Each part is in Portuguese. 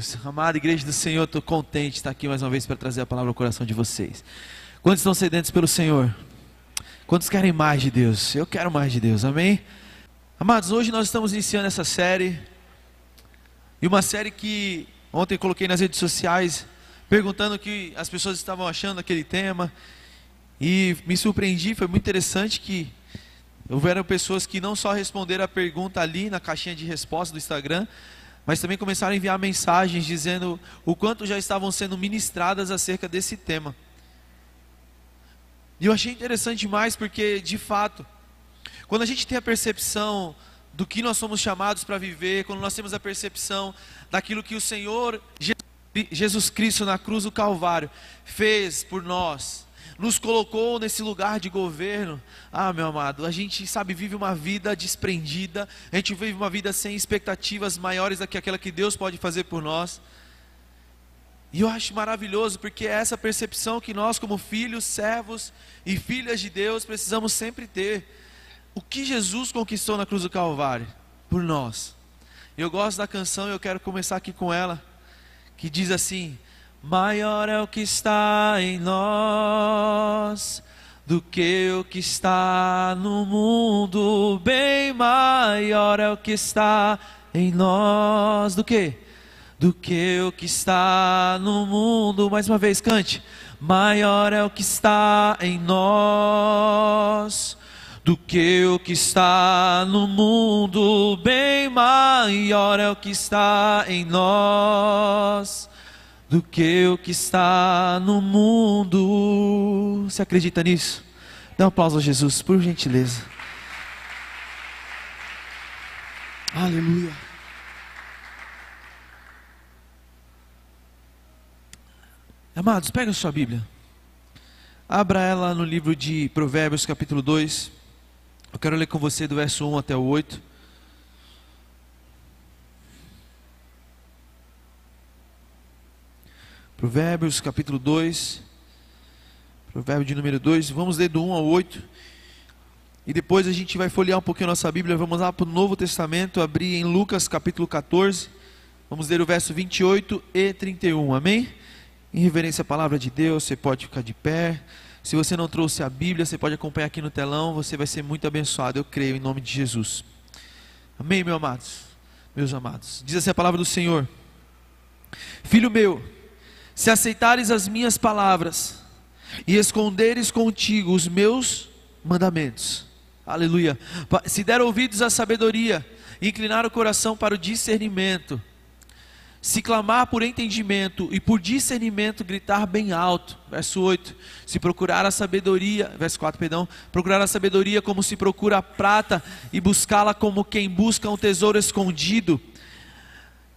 Deus. Amada igreja do Senhor, estou contente de estar aqui mais uma vez para trazer a palavra ao coração de vocês. Quantos estão sedentos pelo Senhor? Quantos querem mais de Deus? Eu quero mais de Deus, amém? Amados, hoje nós estamos iniciando essa série. E uma série que ontem coloquei nas redes sociais, perguntando o que as pessoas estavam achando daquele tema. E me surpreendi, foi muito interessante que houveram pessoas que não só responderam a pergunta ali na caixinha de resposta do Instagram, mas também começaram a enviar mensagens dizendo o quanto já estavam sendo ministradas acerca desse tema. E eu achei interessante demais porque, de fato, quando a gente tem a percepção do que nós somos chamados para viver, quando nós temos a percepção daquilo que o Senhor Jesus Cristo na cruz do Calvário fez por nós, nos colocou nesse lugar de governo. Ah, meu amado, a gente sabe vive uma vida desprendida, a gente vive uma vida sem expectativas maiores do que aquela que Deus pode fazer por nós. E eu acho maravilhoso porque é essa percepção que nós, como filhos, servos e filhas de Deus, precisamos sempre ter. O que Jesus conquistou na cruz do Calvário por nós. Eu gosto da canção e eu quero começar aqui com ela, que diz assim: Maior é o que está em nós do que o que está no mundo, bem maior é o que está em nós do que do que o que está no mundo. Mais uma vez, cante. Maior é o que está em nós do que o que está no mundo, bem maior é o que está em nós do que o que está no mundo. Você acredita nisso? Dá um aplauso a Jesus, por gentileza. Aleluia. Amados, pega a sua Bíblia. Abra ela no livro de Provérbios, capítulo 2. Eu quero ler com você do verso 1 até o 8. Provérbios capítulo 2, provérbio de número 2, vamos ler do 1 ao 8. E depois a gente vai folhear um pouquinho a nossa Bíblia, vamos lá para o Novo Testamento, abrir em Lucas capítulo 14, vamos ler o verso 28 e 31, amém? Em reverência à palavra de Deus, você pode ficar de pé. Se você não trouxe a Bíblia, você pode acompanhar aqui no telão, você vai ser muito abençoado, eu creio, em nome de Jesus. Amém, meus amados? Meus amados. Diz assim a palavra do Senhor: Filho meu, se aceitares as minhas palavras e esconderes contigo os meus mandamentos. Aleluia. Se der ouvidos à sabedoria, inclinar o coração para o discernimento, se clamar por entendimento e por discernimento gritar bem alto. Verso 8. Se procurar a sabedoria, verso 4, perdão, procurar a sabedoria como se procura a prata e buscá-la como quem busca um tesouro escondido.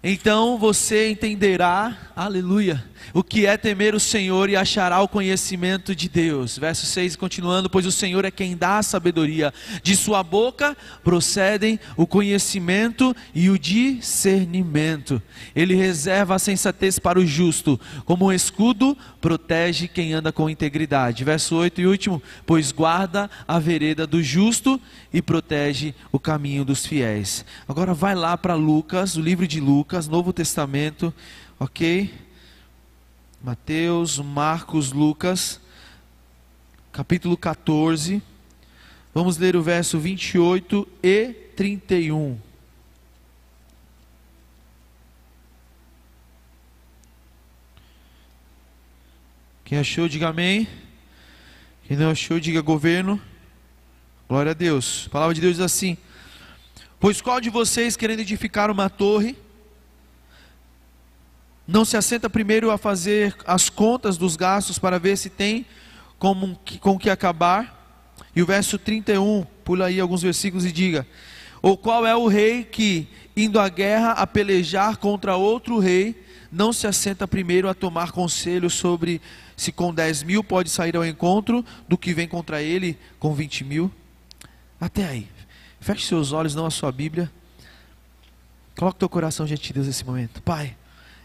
Então você entenderá, aleluia, o que é temer o Senhor e achará o conhecimento de Deus. Verso 6, continuando: Pois o Senhor é quem dá a sabedoria, de sua boca procedem o conhecimento e o discernimento. Ele reserva a sensatez para o justo, como um escudo protege quem anda com integridade. Verso 8 e último: Pois guarda a vereda do justo e protege o caminho dos fiéis. Agora vai lá para Lucas, o livro de Lucas, Novo Testamento, ok? Mateus, Marcos, Lucas, capítulo 14. Vamos ler o verso 28 e 31. Quem achou, diga amém. Quem não achou, diga governo. Glória a Deus. A palavra de Deus diz assim: Pois qual de vocês, querendo edificar uma torre, não se assenta primeiro a fazer as contas dos gastos para ver se tem com, com que acabar. E o verso 31, pula aí alguns versículos e diga: Ou qual é o rei que, indo à guerra a pelejar contra outro rei, não se assenta primeiro a tomar conselho sobre se com 10 mil pode sair ao encontro do que vem contra ele com 20 mil? Até aí. Feche seus olhos, não a sua Bíblia. Coloque teu coração diante de Deus nesse momento. Pai.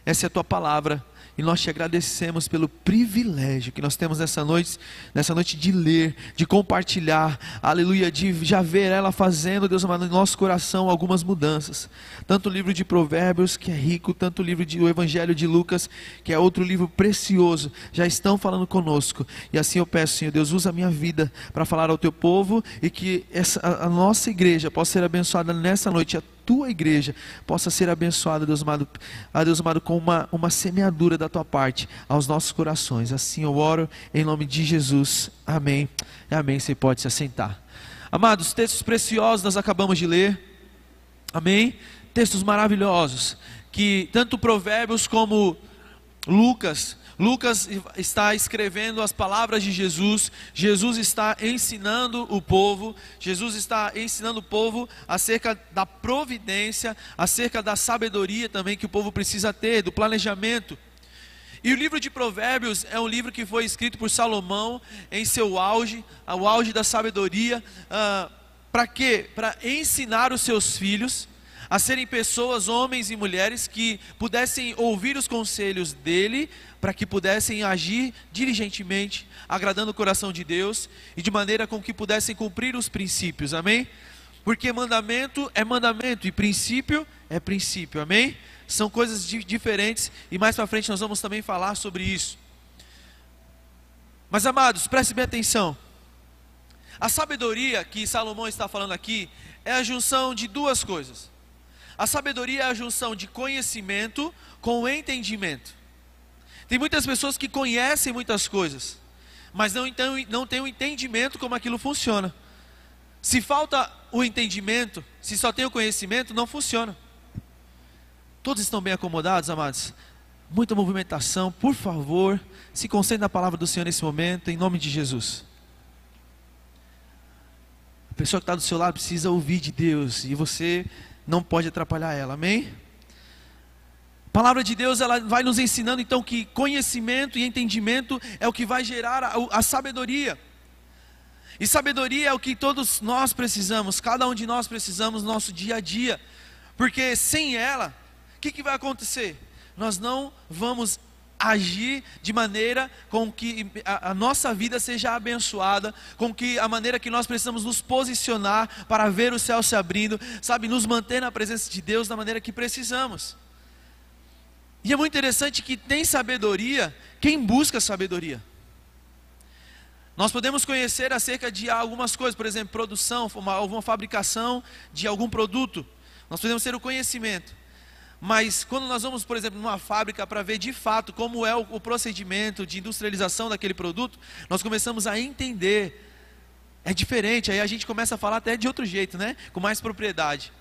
Essa é a tua palavra e nós te agradecemos pelo privilégio que nós temos nessa noite, nessa noite de ler, de compartilhar, aleluia, de já ver ela fazendo, Deus amado, no nosso coração algumas mudanças. Tanto o livro de Provérbios, que é rico, tanto o livro do Evangelho de Lucas, que é outro livro precioso, já estão falando conosco. E assim eu peço, Senhor Deus, usa a minha vida para falar ao teu povo e que essa, a, nossa igreja possa ser abençoada nessa noite. A tua igreja possa ser abençoada, Deus amado, a Deus amado, com uma, uma semeadura da tua parte aos nossos corações. Assim eu oro em nome de Jesus. Amém. Amém. Você pode se assentar. Amados, textos preciosos nós acabamos de ler. Amém. Textos maravilhosos que tanto Provérbios como Lucas Lucas está escrevendo as palavras de Jesus, Jesus está ensinando o povo, Jesus está ensinando o povo acerca da providência, acerca da sabedoria também que o povo precisa ter, do planejamento. E o livro de Provérbios é um livro que foi escrito por Salomão em seu auge, ao auge da sabedoria, ah, para quê? Para ensinar os seus filhos a serem pessoas, homens e mulheres, que pudessem ouvir os conselhos dele, para que pudessem agir diligentemente, agradando o coração de Deus e de maneira com que pudessem cumprir os princípios, amém? Porque mandamento é mandamento e princípio é princípio, amém? São coisas diferentes e mais para frente nós vamos também falar sobre isso. Mas amados, preste bem atenção. A sabedoria que Salomão está falando aqui é a junção de duas coisas. A sabedoria é a junção de conhecimento com entendimento. Tem muitas pessoas que conhecem muitas coisas, mas não, então, não têm o um entendimento como aquilo funciona. Se falta o entendimento, se só tem o conhecimento, não funciona. Todos estão bem acomodados, amados? Muita movimentação, por favor, se concentre na palavra do Senhor nesse momento, em nome de Jesus. A pessoa que está do seu lado precisa ouvir de Deus e você não pode atrapalhar ela, amém? A palavra de Deus ela vai nos ensinando então que conhecimento e entendimento é o que vai gerar a, a sabedoria. E sabedoria é o que todos nós precisamos, cada um de nós precisamos no nosso dia a dia, porque sem ela, o que, que vai acontecer? Nós não vamos agir de maneira com que a, a, nossa vida seja abençoada, com que a maneira que nós precisamos nos posicionar para ver o céu se abrindo, sabe, nos manter na presença de Deus da maneira que precisamos. E é muito interessante que tem sabedoria quem busca sabedoria. Nós podemos conhecer acerca de algumas coisas, por exemplo, produção, uma, alguma fabricação de algum produto. Nós podemos ter o conhecimento. Mas quando nós vamos, por exemplo, numa fábrica para ver de fato como é o, procedimento de industrialização daquele produto, nós começamos a entender. É diferente, aí a gente começa a falar até de outro jeito, né? Com mais propriedade.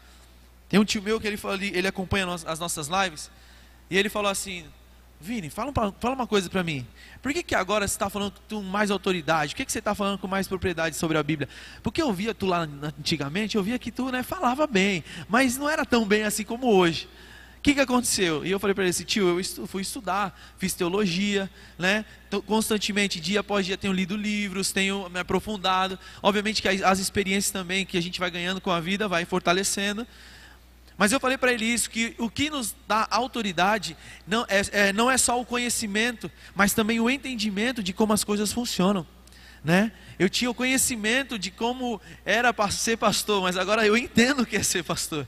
Tem um tio meu que ele, ele acompanha as nossas lives, e ele falou assim: Vini, fala, fala uma coisa para mim. Por que, que agora você está falando com mais autoridade? Por que, que você está falando com mais propriedade sobre a Bíblia? Porque eu via tu lá antigamente, eu via que tu né, falava bem, mas não era tão bem assim como hoje. Que, que aconteceu? E eu falei para ele assim, tio, eu estu, fui estudar, fiz teologia, né? Então, constantemente, dia após dia, tenho lido livros, tenho me aprofundado. Obviamente que as, as experiências também que a gente vai ganhando com a vida vai fortalecendo. Mas eu falei para ele isso, que o que nos dá autoridade não é, é, não é só o conhecimento, mas também o entendimento de como as coisas funcionam. Né? Eu tinha o conhecimento de como era ser pastor, mas agora eu entendo o que é ser pastor.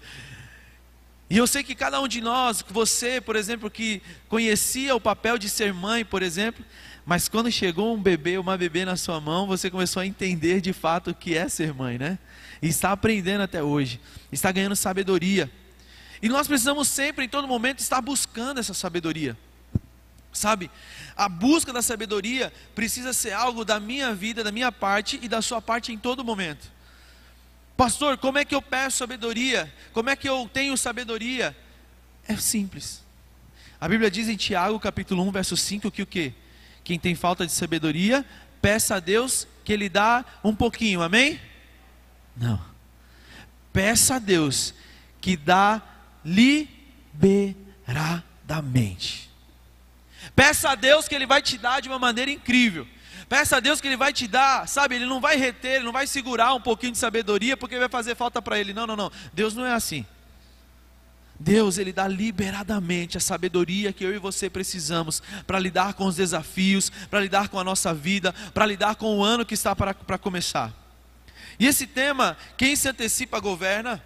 E eu sei que cada um de nós, você, por exemplo, que conhecia o papel de ser mãe, por exemplo, mas quando chegou um bebê, uma bebê na sua mão, você começou a entender de fato o que é ser mãe, né? E está aprendendo até hoje, está ganhando sabedoria. E nós precisamos sempre, em todo momento, estar buscando essa sabedoria. Sabe? A busca da sabedoria precisa ser algo da minha vida, da minha parte e da sua parte em todo momento. Pastor, como é que eu peço sabedoria? Como é que eu tenho sabedoria? É simples. A Bíblia diz em Tiago, capítulo 1, verso 5, que o quê? Quem tem falta de sabedoria, peça a Deus que Ele dá um pouquinho, amém? Não. Peça a Deus que dá liberadamente. Peça a Deus que Ele vai te dar de uma maneira incrível. Peça a Deus que Ele vai te dar, sabe? Ele não vai reter, Ele não vai segurar um pouquinho de sabedoria porque vai fazer falta para Ele. Não, não, não. Deus não é assim. Deus, Ele dá liberadamente a sabedoria que eu e você precisamos para lidar com os desafios, para lidar com a nossa vida, para lidar com o ano que está para, para começar. E esse tema, quem se antecipa governa,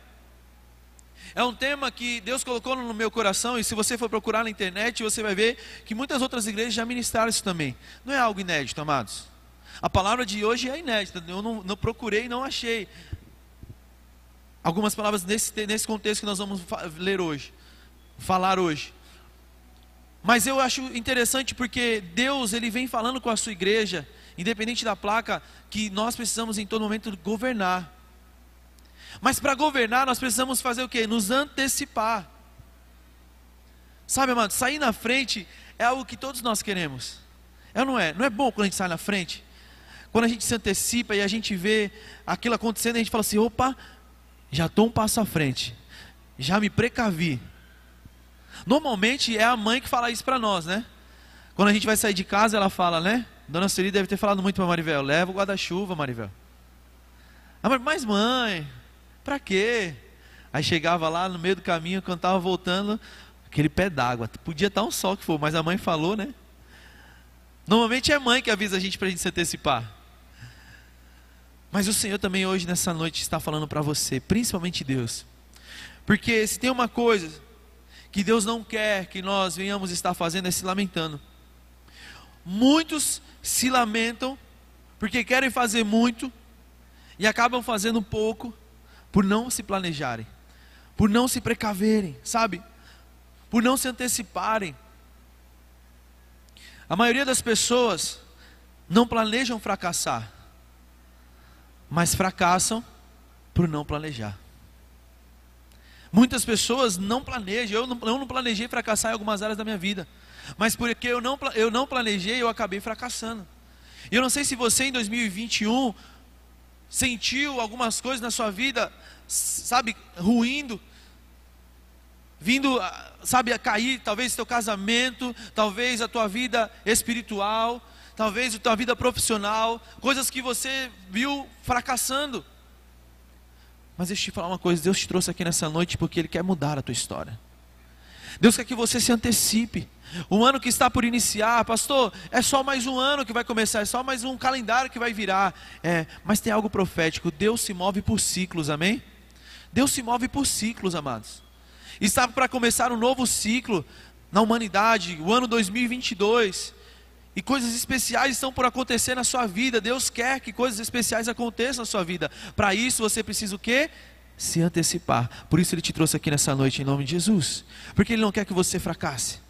é um tema que Deus colocou no meu coração, e se você for procurar na internet, você vai ver que muitas outras igrejas já ministraram isso também. Não é algo inédito, amados. A palavra de hoje é inédita, eu não, não procurei e não achei algumas palavras nesse, nesse contexto que nós vamos ler hoje, falar hoje. Mas eu acho interessante porque Deus ele vem falando com a sua igreja, independente da placa, que nós precisamos em todo momento governar. Mas para governar nós precisamos fazer o que? Nos antecipar. Sabe, amado, sair na frente é algo que todos nós queremos. É ou não é? Não é bom quando a gente sai na frente? Quando a gente se antecipa e a gente vê aquilo acontecendo, a gente fala assim: opa, já estou um passo à frente, já me precavi. Normalmente é a mãe que fala isso para nós, né? Quando a gente vai sair de casa, ela fala, né? Dona Celi deve ter falado muito para Marivel: leva o guarda-chuva, Marivel. Ah, mas mãe, para quê? Aí chegava lá no meio do caminho, quando estava voltando, aquele pé d'água. Podia estar um sol que for, mas a mãe falou, né? Normalmente é mãe que avisa a gente para a gente se antecipar. Mas o Senhor também hoje, nessa noite, está falando para você, principalmente Deus. Porque se tem uma coisa que Deus não quer que nós venhamos estar fazendo é se lamentando. Muitos se lamentam porque querem fazer muito e acabam fazendo pouco por não se planejarem, por não se precaverem, sabe? Por não se anteciparem. A maioria das pessoas não planejam fracassar mas fracassam por não planejar. Muitas pessoas não planejam, eu não, eu não planejei fracassar em algumas áreas da minha vida, mas porque eu não, eu não planejei, eu acabei fracassando. E eu não sei se você em 2021 sentiu algumas coisas na sua vida, sabe, ruindo, vindo, sabe, a cair, talvez teu casamento, talvez a tua vida espiritual, talvez a tua vida profissional, coisas que você viu fracassando. Mas deixa eu te falar uma coisa: Deus te trouxe aqui nessa noite porque Ele quer mudar a tua história. Deus quer que você se antecipe. Um ano que está por iniciar, pastor, é só mais um ano que vai começar, é só mais um calendário que vai virar. É, mas tem algo profético: Deus se move por ciclos, amém? Deus se move por ciclos, amados. Está para começar um novo ciclo na humanidade, o ano 2022. E coisas especiais estão por acontecer na sua vida. Deus quer que coisas especiais aconteçam na sua vida. Para isso você precisa o quê? Se antecipar. Por isso ele te trouxe aqui nessa noite em nome de Jesus. Porque ele não quer que você fracasse.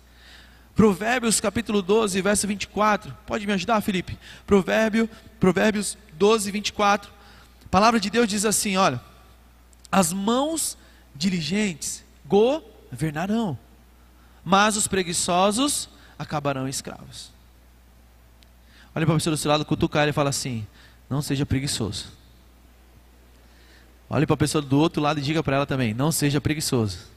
Provérbios capítulo 12, verso 24. Pode me ajudar, Felipe? Provérbio, Provérbios 12, 24. A palavra de Deus diz assim: olha, as mãos diligentes governarão, mas os preguiçosos acabarão escravos. Olha para a pessoa do seu lado, cutucar e fala assim: não seja preguiçoso. Olha para a pessoa do outro lado e diga para ela também: não seja preguiçoso.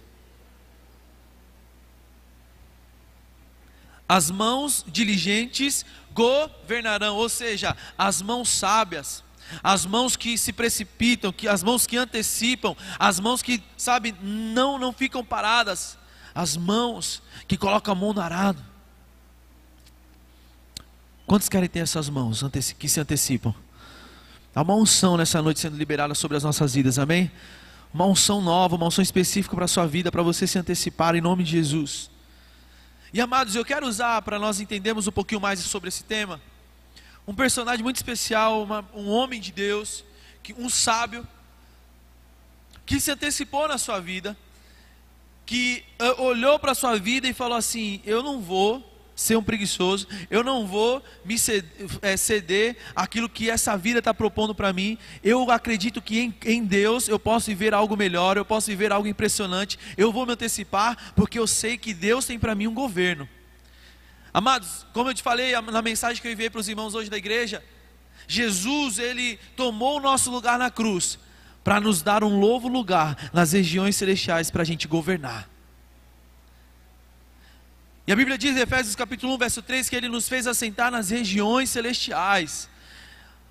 As mãos diligentes governarão, ou seja, as mãos sábias, as mãos que se precipitam, que as mãos que antecipam, as mãos que, sabe, não não ficam paradas, as mãos que colocam a mão no arado. Quantos querem ter essas mãos que se antecipam? Há uma unção nessa noite sendo liberada sobre as nossas vidas, amém? Uma unção nova, uma unção específica para a sua vida, para você se antecipar em nome de Jesus. E amados, eu quero usar para nós entendermos um pouquinho mais sobre esse tema, um personagem muito especial, uma, um homem de Deus, que, um sábio, que se antecipou na sua vida, que uh, olhou para a sua vida e falou assim: Eu não vou ser um preguiçoso, eu não vou me é, ceder aquilo que essa vida está propondo para mim. Eu acredito que em, em, Deus eu posso viver algo melhor, eu posso viver algo impressionante. Eu vou me antecipar porque eu sei que Deus tem para mim um governo. Amados, como eu te falei na mensagem que eu enviei para os irmãos hoje da igreja, Jesus ele tomou o nosso lugar na cruz para nos dar um novo lugar nas regiões celestiais para a gente governar. E a Bíblia diz em Efésios capítulo 1, verso 3, que ele nos fez assentar nas regiões celestiais.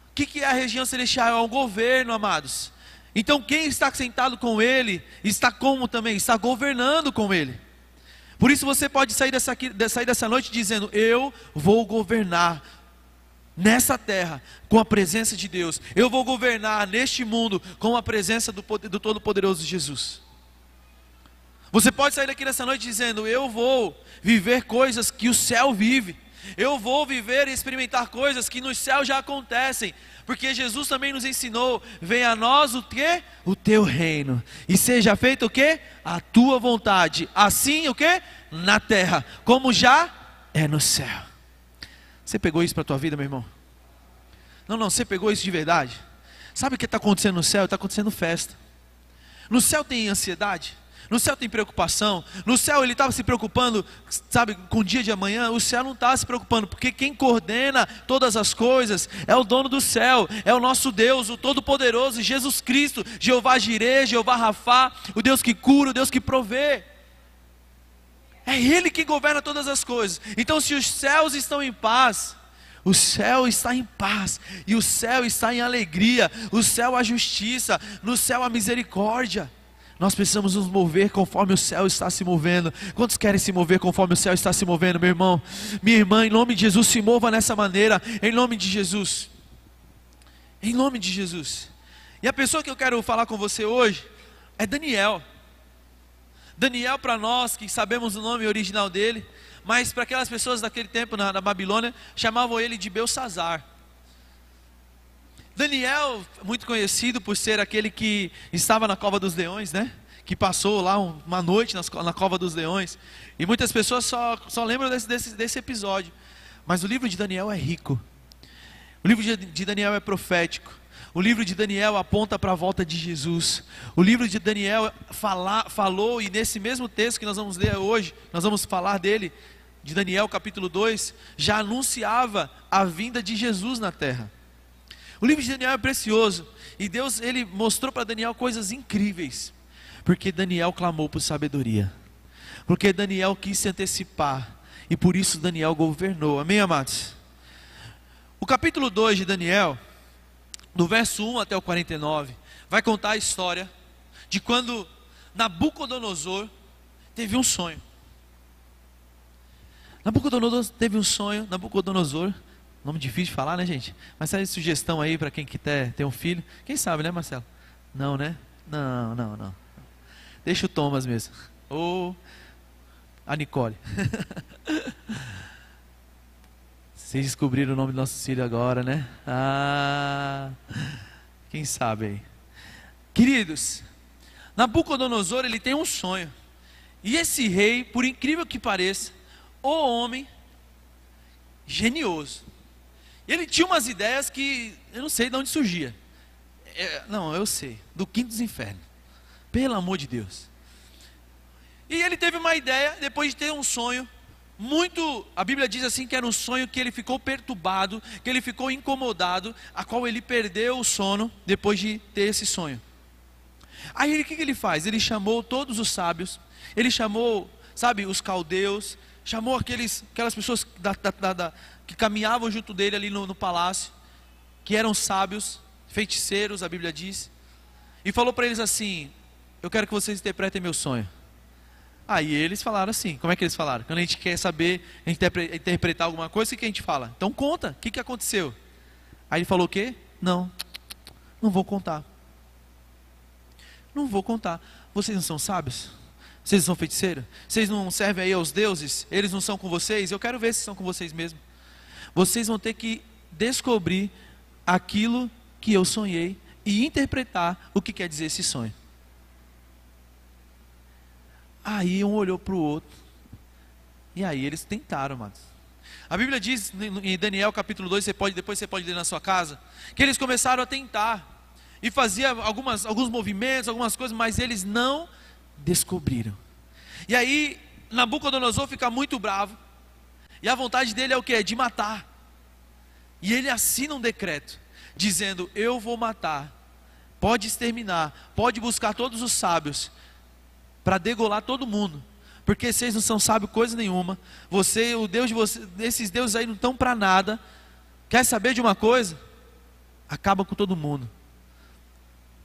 O que, que é a região celestial? É um governo, amados. Então quem está sentado com ele está como também? Está governando com ele. Por isso você pode sair dessa, sair dessa noite dizendo: Eu vou governar nessa terra com a presença de Deus. Eu vou governar neste mundo com a presença do, do Todo-Poderoso Jesus. Você pode sair daqui nessa noite dizendo: Eu vou viver coisas que o céu vive. Eu vou viver e experimentar coisas que no céu já acontecem. Porque Jesus também nos ensinou: venha a nós o que? O teu reino. E seja feito o que? A tua vontade. Assim o que? Na terra, como já é no céu. Você pegou isso para a tua vida, meu irmão? Não, não, você pegou isso de verdade? Sabe o que está acontecendo no céu? Está acontecendo festa. No céu tem ansiedade. No céu tem preocupação. No céu ele estava se preocupando, sabe, com o dia de amanhã. O céu não está se preocupando, porque quem coordena todas as coisas é o dono do céu, é o nosso Deus, o Todo-Poderoso, Jesus Cristo, Jeová Jireh, Jeová Rafá, o Deus que cura, o Deus que provê. É Ele que governa todas as coisas. Então, se os céus estão em paz, o céu está em paz, e o céu está em alegria, o céu a justiça, no céu a misericórdia. Nós precisamos nos mover conforme o céu está se movendo. Quantos querem se mover conforme o céu está se movendo, meu irmão? Minha irmã, em nome de Jesus, se mova nessa maneira, em nome de Jesus. Em nome de Jesus. E a pessoa que eu quero falar com você hoje é Daniel. Daniel, para nós que sabemos o nome original dele, mas para aquelas pessoas daquele tempo na, na Babilônia, chamavam ele de Belsazar. Daniel, muito conhecido por ser aquele que estava na cova dos leões, né? Que passou lá uma noite na cova dos leões. E muitas pessoas só, só lembram desse, desse, desse episódio. Mas o livro de Daniel é rico. O livro de Daniel é profético. O livro de Daniel aponta para a volta de Jesus. O livro de Daniel fala, falou, e nesse mesmo texto que nós vamos ler hoje, nós vamos falar dele, de Daniel capítulo 2, já anunciava a vinda de Jesus na terra. O livro de Daniel é precioso e Deus ele mostrou para Daniel coisas incríveis, porque Daniel clamou por sabedoria, porque Daniel quis se antecipar e por isso Daniel governou. Amém, amados? O capítulo 2 de Daniel, do verso 1 até o 49, vai contar a história de quando Nabucodonosor teve um sonho. Nabucodonosor teve um sonho, Nabucodonosor Nome difícil de falar, né, gente? Mas sai sugestão aí para quem quer ter um filho. Quem sabe, né, Marcelo? Não, né? Não, não, não. Deixa o Thomas mesmo. Ou a Nicole. Vocês descobriram o nome do nosso filho agora, né? Ah, quem sabe aí. Queridos, Nabucodonosor, ele tem um sonho. E esse rei, por incrível que pareça, o homem genioso. E ele tinha umas ideias que eu não sei de onde surgia. É, não, eu sei, do quinto dos infernos. Pelo amor de Deus. E ele teve uma ideia, depois de ter um sonho, muito, a Bíblia diz assim que era um sonho que ele ficou perturbado, que ele ficou incomodado, a qual ele perdeu o sono depois de ter esse sonho. Aí o que, que ele faz? Ele chamou todos os sábios, ele chamou, sabe, os caldeus, chamou aqueles, aquelas pessoas da, da, da, que caminhavam junto dele ali no, no palácio, que eram sábios, feiticeiros, a Bíblia diz, e falou para eles assim: Eu quero que vocês interpretem meu sonho. Aí eles falaram assim: Como é que eles falaram? Quando a gente quer saber, interpretar alguma coisa, o que a gente fala? Então conta, o que, que aconteceu? Aí ele falou o quê? Não, não vou contar. Não vou contar. Vocês não são sábios? Vocês são feiticeiros? Vocês não servem aí aos deuses? Eles não são com vocês? Eu quero ver se são com vocês mesmo vocês vão ter que descobrir aquilo que eu sonhei e interpretar o que quer dizer esse sonho. Aí um olhou para o outro. E aí eles tentaram, amados. A Bíblia diz em Daniel capítulo 2, você pode, depois você pode ler na sua casa, que eles começaram a tentar. E fazia algumas, alguns movimentos, algumas coisas, mas eles não descobriram. E aí Nabucodonosor fica muito bravo. E a vontade dele é o que? De matar. E ele assina um decreto, dizendo: Eu vou matar, pode exterminar, pode buscar todos os sábios, para degolar todo mundo, porque vocês não são sábios coisa nenhuma, você, o Deus de vocês, esses deuses aí não estão para nada. Quer saber de uma coisa? Acaba com todo mundo.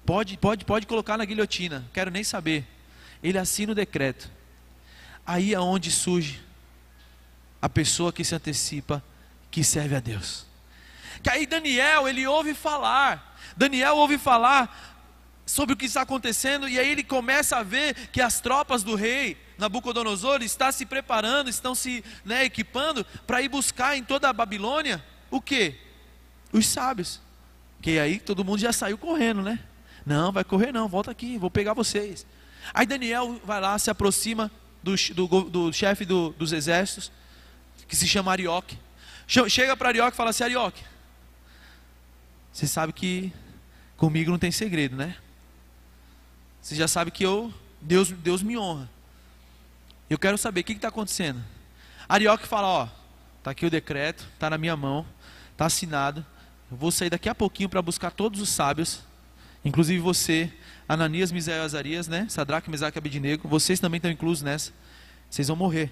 Pode, pode, pode colocar na guilhotina, quero nem saber. Ele assina o decreto. Aí é onde surge a pessoa que se antecipa, que serve a Deus. Que aí Daniel, ele ouve falar. Daniel ouve falar sobre o que está acontecendo e aí ele começa a ver que as tropas do rei Nabucodonosor estão se preparando, estão se né, equipando para ir buscar em toda a Babilônia o que? Os sábios. Que aí todo mundo já saiu correndo, né? Não, vai correr não, volta aqui, vou pegar vocês. Aí Daniel vai lá, se aproxima do, do, do chefe do, dos exércitos, que se chama Arioque. Chega para Arioque e fala assim: Arioque, você sabe que comigo não tem segredo, né? Você já sabe que eu, Deus, Deus me honra. Eu quero saber o que está acontecendo. Arioque fala: Ó, tá aqui o decreto, tá na minha mão, tá assinado. Eu vou sair daqui a pouquinho para buscar todos os sábios, inclusive você, Ananias, Misael e Azarias, né? Sadraque, Mesaque e Abednego. Vocês também estão inclusos nessa. Vocês vão morrer.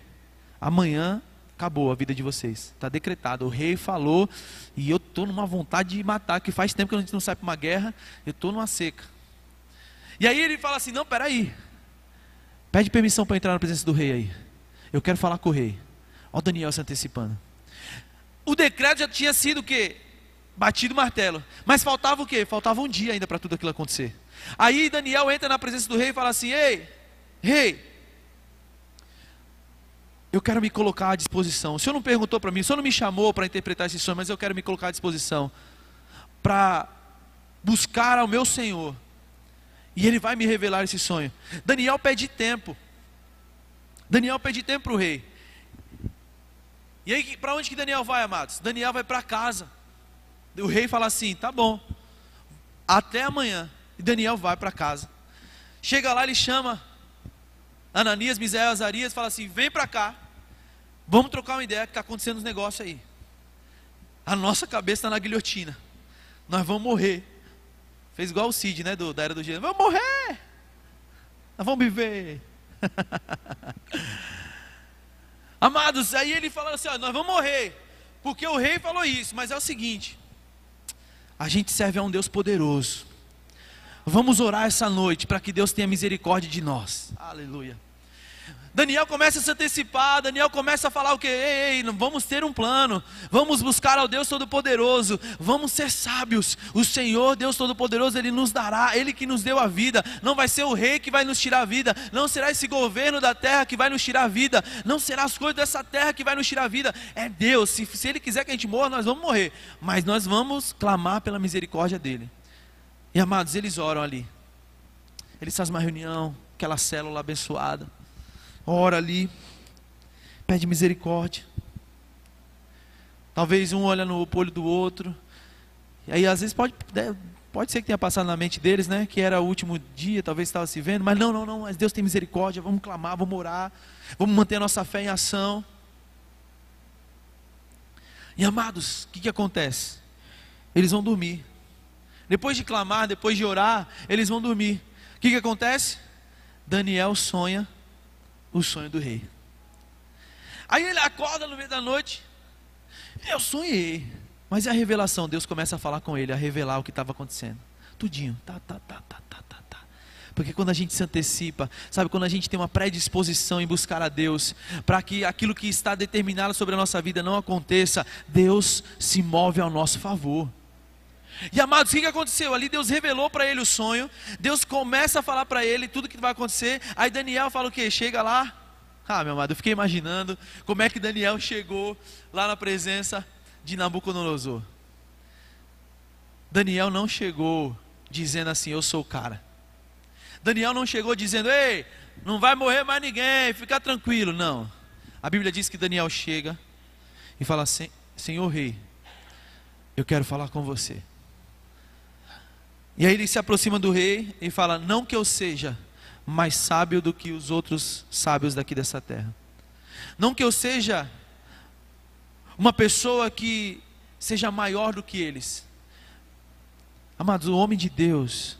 Amanhã acabou a vida de vocês. Está decretado. O rei falou e eu estou numa vontade de matar, que faz tempo que a gente não sai para uma guerra, eu estou numa seca. E aí ele fala assim: não, peraí. Pede permissão para entrar na presença do rei aí. Eu quero falar com o rei. Olha o Daniel se antecipando. O decreto já tinha sido o quê? Batido o martelo. Mas faltava o quê? Faltava um dia ainda para tudo aquilo acontecer. Aí Daniel entra na presença do rei e fala assim: Ei, rei, eu quero me colocar à disposição. O senhor não perguntou para mim, o senhor não me chamou para interpretar esse sonho, mas eu quero me colocar à disposição para buscar ao meu Senhor e ele vai me revelar esse sonho. Daniel pede tempo. Daniel pede tempo para o rei. E aí, para onde que Daniel vai, amados? Daniel vai para casa. O rei fala assim: tá bom, até amanhã. E Daniel vai para casa. Chega lá, ele chama Ananias, Misael, Azarias, fala assim: vem para cá, vamos trocar uma ideia que está acontecendo os negócios aí. A nossa cabeça está na guilhotina, nós vamos morrer. Fez igual o Cid, né? Do, da era do gênero. Vamos morrer! Nós vamos viver. Amados, aí ele falou assim: ó, nós vamos morrer. Porque o rei falou isso, mas é o seguinte: a gente serve a um Deus poderoso. Vamos orar essa noite para que Deus tenha misericórdia de nós. Aleluia. Daniel começa a se antecipar, Daniel começa a falar o que? Ei, ei, vamos ter um plano, vamos buscar ao Deus Todo-Poderoso, vamos ser sábios. O Senhor, Deus Todo-Poderoso, Ele nos dará, Ele que nos deu a vida. Não vai ser o rei que vai nos tirar a vida, não será esse governo da terra que vai nos tirar a vida, não será as coisas dessa terra que vai nos tirar a vida. É Deus, se, se Ele quiser que a gente morra, nós vamos morrer, mas nós vamos clamar pela misericórdia dEle. E amados, eles oram ali, eles fazem uma reunião, aquela célula abençoada ora ali, pede misericórdia. Talvez um olha no olho do outro. E aí às vezes pode, né, pode ser que tenha passado na mente deles, né? Que era o último dia, talvez estava se vendo, mas não, não, não, mas Deus tem misericórdia, vamos clamar, vamos orar, vamos manter a nossa fé em ação. E amados, o que, que acontece? Eles vão dormir. Depois de clamar, depois de orar, eles vão dormir. O que, que acontece? Daniel sonha o sonho do rei. Aí ele acorda no meio da noite. Eu sonhei. Mas e a revelação? Deus começa a falar com ele, a revelar o que estava acontecendo. Tudinho. Tá, tá, tá, tá, tá, tá, tá. Porque quando a gente se antecipa, sabe, quando a gente tem uma predisposição em buscar a Deus, para que aquilo que está determinado sobre a nossa vida não aconteça, Deus se move ao nosso favor. E amados, o que aconteceu? Ali Deus revelou para ele o sonho, Deus começa a falar para ele tudo que vai acontecer. Aí Daniel fala o que? Chega lá. Ah, meu amado, eu fiquei imaginando como é que Daniel chegou lá na presença de Nabucodonosor. Daniel não chegou dizendo assim: Eu sou o cara. Daniel não chegou dizendo: Ei, não vai morrer mais ninguém, fica tranquilo. Não. A Bíblia diz que Daniel chega e fala assim: Senhor Rei, eu quero falar com você. E aí ele se aproxima do rei e fala: Não que eu seja mais sábio do que os outros sábios daqui dessa terra. Não que eu seja uma pessoa que seja maior do que eles. Amados, o homem de Deus,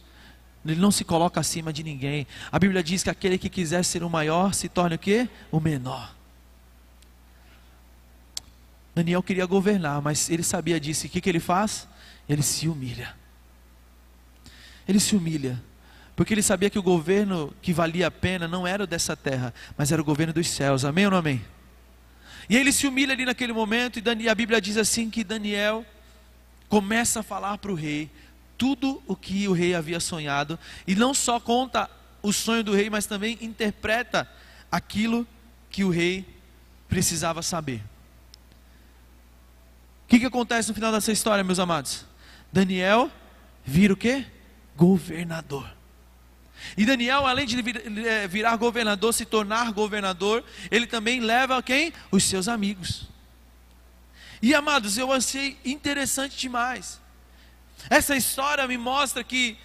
ele não se coloca acima de ninguém. A Bíblia diz que aquele que quiser ser o maior se torne o quê? O menor. Daniel queria governar, mas ele sabia disso. E o que, que ele faz? Ele se humilha. Ele se humilha. Porque ele sabia que o governo que valia a pena não era o dessa terra, mas era o governo dos céus. Amém ou não amém? E ele se humilha ali naquele momento, e a Bíblia diz assim que Daniel começa a falar para o rei tudo o que o rei havia sonhado, e não só conta o sonho do rei, mas também interpreta aquilo que o rei precisava saber. O que, que acontece no final dessa história, meus amados? Daniel vira o quê? Governador. E Daniel, além de eh, virar governador, se tornar governador, ele também leva quem? Os seus amigos. E amados, eu achei interessante demais. Essa história me mostra que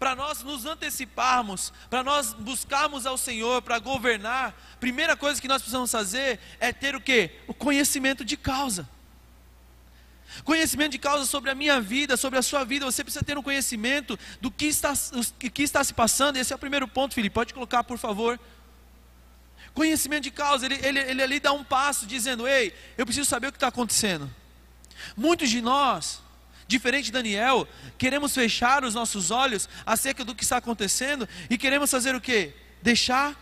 para nós nos anteciparmos, para nós buscarmos ao Senhor para governar, primeira coisa que nós precisamos fazer é ter o que? O conhecimento de causa. Conhecimento de causa sobre a minha vida, sobre a sua vida. Você precisa ter um conhecimento do que está, que está se passando. Esse é o primeiro ponto, Felipe. Pode colocar, por favor. Conhecimento de causa. Ele, ele, ele ali dá um passo dizendo: Ei, eu preciso saber o que está acontecendo. Muitos de nós, diferente de Daniel, queremos fechar os nossos olhos acerca do que está acontecendo e queremos fazer o quê? Deixar,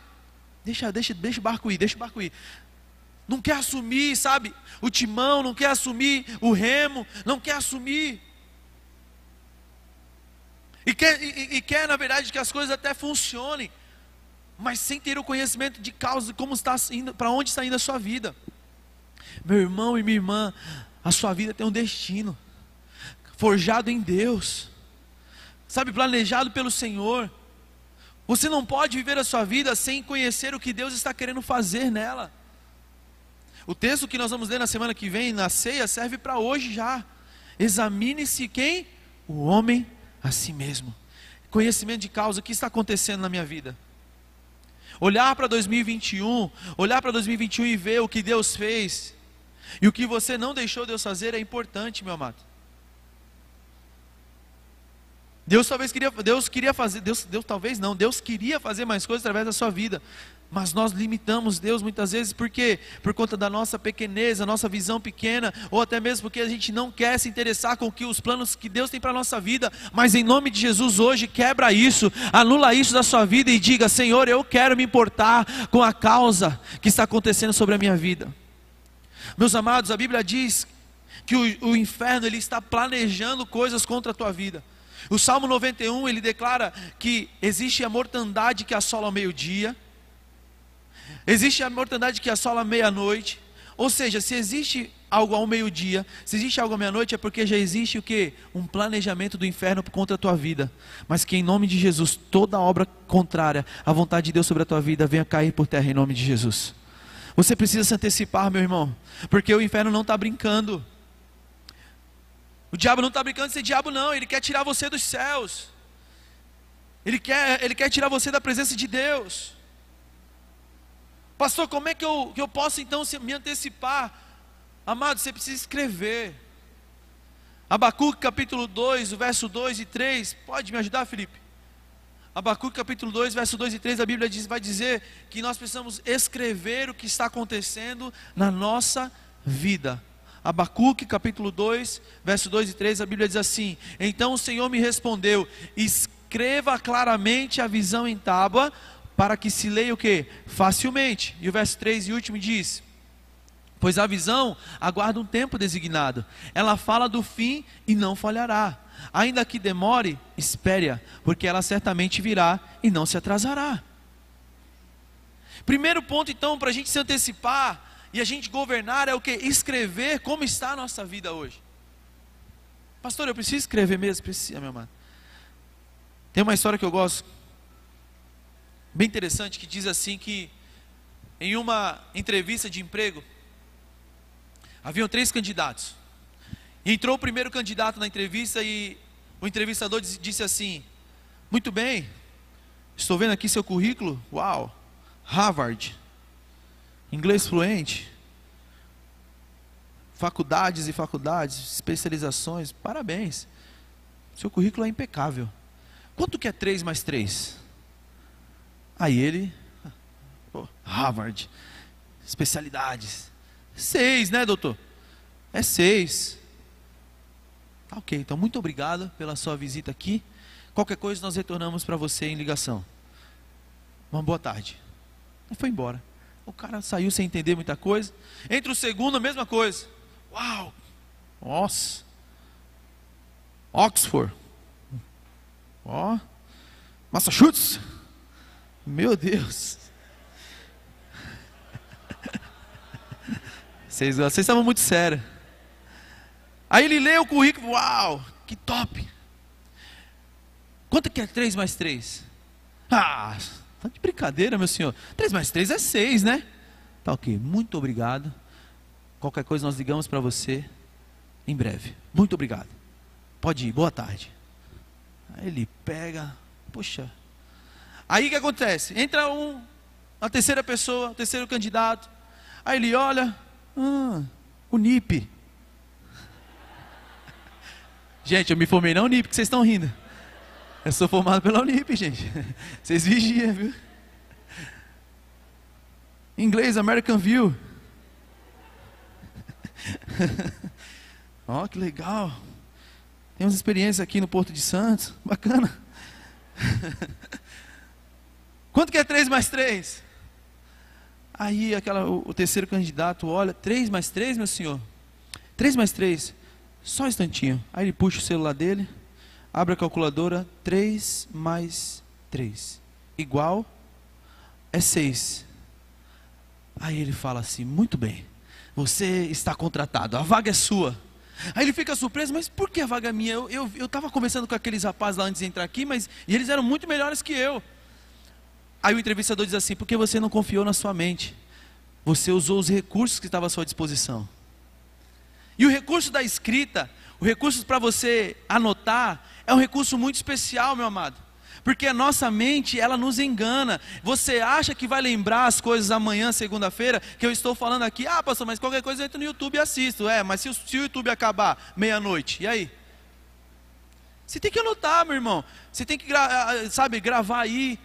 deixa, deixa, deixa o barco ir, deixa o barco ir não quer assumir, sabe, o timão, não quer assumir o remo, não quer assumir. E quer, e, e quer, na verdade, que as coisas até funcionem, mas sem ter o conhecimento de causa, de como está indo, para onde está indo a sua vida. Meu irmão e minha irmã, a sua vida tem um destino, forjado em Deus, sabe, planejado pelo Senhor. Você não pode viver a sua vida sem conhecer o que Deus está querendo fazer nela. O texto que nós vamos ler na semana que vem, na ceia, serve para hoje já. Examine-se quem? O homem a si mesmo. Conhecimento de causa, o que está acontecendo na minha vida? Olhar para 2021, olhar para 2021 e ver o que Deus fez e o que você não deixou Deus fazer é importante, meu amado. Deus talvez queria, Deus queria fazer, Deus, Deus talvez não, Deus queria fazer mais coisas através da sua vida, mas nós limitamos Deus muitas vezes porque por conta da nossa pequeneza, nossa visão pequena, ou até mesmo porque a gente não quer se interessar com que os planos que Deus tem para a nossa vida. Mas em nome de Jesus hoje quebra isso, anula isso da sua vida e diga: Senhor, eu quero me importar com a causa que está acontecendo sobre a minha vida. Meus amados, a Bíblia diz que o, o inferno ele está planejando coisas contra a tua vida. O Salmo 91 ele declara que existe a mortandade que assola ao meio-dia Existe a mortandade que assola meia-noite. Ou seja, se existe algo ao meio-dia, se existe algo à meia-noite, é porque já existe o que? Um planejamento do inferno contra a tua vida. Mas que em nome de Jesus, toda obra contrária à vontade de Deus sobre a tua vida venha cair por terra em nome de Jesus. Você precisa se antecipar, meu irmão, porque o inferno não está brincando. O diabo não está brincando de ser diabo, não. Ele quer tirar você dos céus. Ele quer, ele quer tirar você da presença de Deus. Pastor, como é que eu, que eu posso então me antecipar? Amado, você precisa escrever. Abacuque capítulo 2, o verso 2 e 3. Pode me ajudar, Felipe? Abacuque capítulo 2, verso 2 e 3, a Bíblia diz, vai dizer que nós precisamos escrever o que está acontecendo na nossa vida. Abacuque capítulo 2, verso 2 e 3, a Bíblia diz assim: Então o Senhor me respondeu: Escreva claramente a visão em tábua, para que se leia o que? Facilmente. E o verso 3 e último diz: Pois a visão aguarda um tempo designado. Ela fala do fim e não falhará. Ainda que demore, espere-a, porque ela certamente virá e não se atrasará. Primeiro ponto, então, para a gente se antecipar e a gente governar é o que? Escrever como está a nossa vida hoje. Pastor, eu preciso escrever mesmo? Precisa, meu amado. Tem uma história que eu gosto bem interessante que diz assim que em uma entrevista de emprego haviam três candidatos. Entrou o primeiro candidato na entrevista e o entrevistador disse assim: Muito bem, estou vendo aqui seu currículo. Uau, Harvard, inglês fluente, faculdades e faculdades, especializações, parabéns. Seu currículo é impecável. Quanto que é 3 mais 3? Aí ele, oh, Harvard, especialidades. Seis, né, doutor? É seis. Tá ok, então muito obrigado pela sua visita aqui. Qualquer coisa nós retornamos para você em ligação. Uma boa tarde. E foi embora. O cara saiu sem entender muita coisa. Entre o segundo, a mesma coisa. Uau! Nossa! Oxford. Ó. Massachusetts. Meu Deus. Vocês, vocês estavam muito sérios. Aí ele lê o currículo, uau, que top. Quanto que é 3 mais 3? Ah, tá de brincadeira, meu senhor. 3 mais 3 é 6, né? Tá ok, muito obrigado. Qualquer coisa nós ligamos para você em breve. Muito obrigado. Pode ir, boa tarde. Aí ele pega, poxa. Aí o que acontece? Entra um, a terceira pessoa, o terceiro candidato. Aí ele olha, ah, o NIP. Gente, eu me formei na Unip, que vocês estão rindo. Eu sou formado pela Unip, gente. Vocês vigiam, viu? Inglês, American View. Ó, oh, que legal. Temos experiência aqui no Porto de Santos. Bacana. Quanto que é 3 mais 3? Aí aquela, o, o terceiro candidato olha, 3 mais 3, meu senhor? 3 mais 3. Só um instantinho. Aí ele puxa o celular dele, abre a calculadora, 3 mais 3. Igual é 6. Aí ele fala assim: muito bem, você está contratado, a vaga é sua. Aí ele fica surpreso, mas por que a vaga é minha? Eu estava eu, eu conversando com aqueles rapazes lá antes de entrar aqui, mas e eles eram muito melhores que eu. Aí o entrevistador diz assim: porque você não confiou na sua mente, você usou os recursos que estavam à sua disposição. E o recurso da escrita, o recurso para você anotar, é um recurso muito especial, meu amado. Porque a nossa mente, ela nos engana. Você acha que vai lembrar as coisas amanhã, segunda-feira, que eu estou falando aqui, ah, pastor, mas qualquer coisa eu entro no YouTube e assisto. É, mas se o, se o YouTube acabar meia-noite, e aí? Você tem que anotar, meu irmão. Você tem que, sabe, gravar aí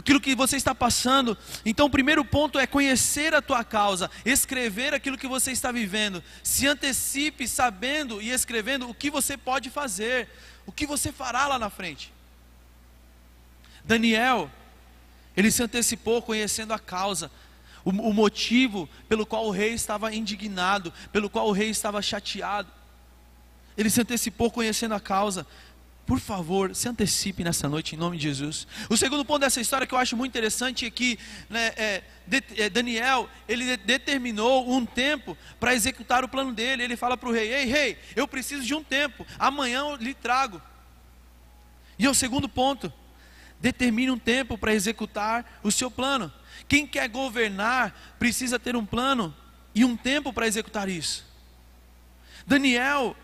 aquilo que você está passando. Então, o primeiro ponto é conhecer a tua causa, escrever aquilo que você está vivendo. Se antecipe sabendo e escrevendo o que você pode fazer, o que você fará lá na frente. Daniel, ele se antecipou conhecendo a causa, o, motivo pelo qual o rei estava indignado, pelo qual o rei estava chateado. Ele se antecipou conhecendo a causa. Por favor, se antecipe nessa noite em nome de Jesus. O segundo ponto dessa história que eu acho muito interessante é que né, é, de, é, Daniel ele de, determinou um tempo para executar o plano dele. Ele fala para o rei: Ei, rei, eu preciso de um tempo. Amanhã eu lhe trago. E é o segundo ponto: determine um tempo para executar o seu plano. Quem quer governar precisa ter um plano e um tempo para executar isso. Daniel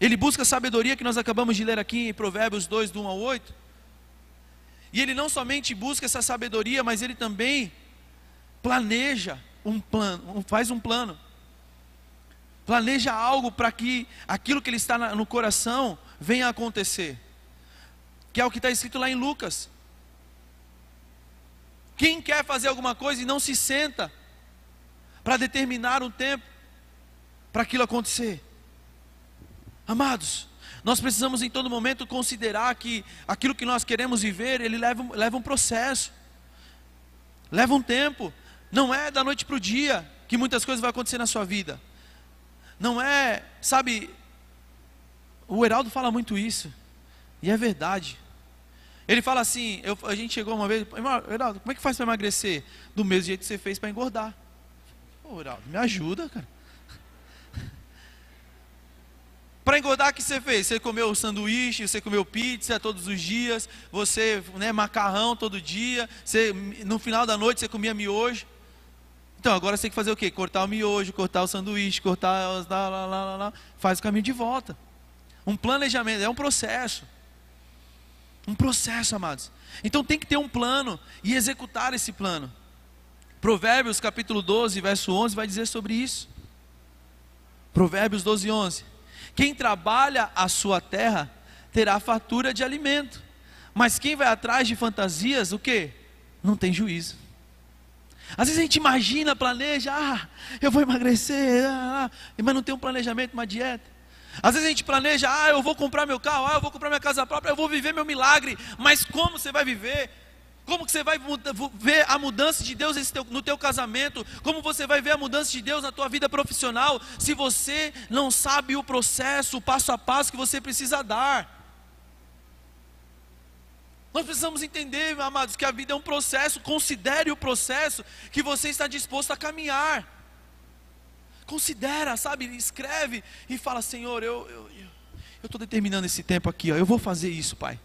ele busca a sabedoria que nós acabamos de ler aqui em Provérbios 2, do 1 ao 8. E ele não somente busca essa sabedoria, mas ele também planeja um plano, faz um plano. Planeja algo para que aquilo que ele está no coração venha a acontecer. Que é o que está escrito lá em Lucas. Quem quer fazer alguma coisa e não se senta para determinar um tempo para aquilo acontecer? Amados, nós precisamos em todo momento considerar que aquilo que nós queremos viver, ele leva, leva um processo, leva um tempo, não é da noite para o dia que muitas coisas vão acontecer na sua vida, não é, sabe, o Heraldo fala muito isso, e é verdade. Ele fala assim: eu, a gente chegou uma vez, Heraldo, como é que faz para emagrecer? Do mesmo jeito que você fez para engordar. Ô, Heraldo, me ajuda, cara. Para engordar, o que você fez? Você comeu sanduíche, você comeu pizza todos os dias, você, né, macarrão todo dia, você, no final da noite você comia miojo. Então, agora você tem que fazer o quê? Cortar o miojo, cortar o sanduíche, cortar. Lá, lá, lá, lá, faz o caminho de volta. Um planejamento, é um processo. Um processo, amados. Então tem que ter um plano e executar esse plano. Provérbios capítulo 12, verso 11 vai dizer sobre isso. Provérbios 12, 11. Quem trabalha a sua terra terá fatura de alimento. Mas quem vai atrás de fantasias, o que? Não tem juízo. Às vezes a gente imagina, planeja, ah, eu vou emagrecer, ah, ah, mas não tem um planejamento, uma dieta. Às vezes a gente planeja, ah, eu vou comprar meu carro, ah, eu vou comprar minha casa própria, eu vou viver meu milagre. Mas como você vai viver? Como que você vai ver a mudança de Deus no teu casamento? Como você vai ver a mudança de Deus na tua vida profissional? Se você não sabe o processo, o passo a passo que você precisa dar. Nós precisamos entender, amados, que a vida é um processo. Considere o processo que você está disposto a caminhar. Considera, sabe? Escreve e fala: Senhor, eu estou eu, eu determinando esse tempo aqui, ó, eu vou fazer isso, Pai.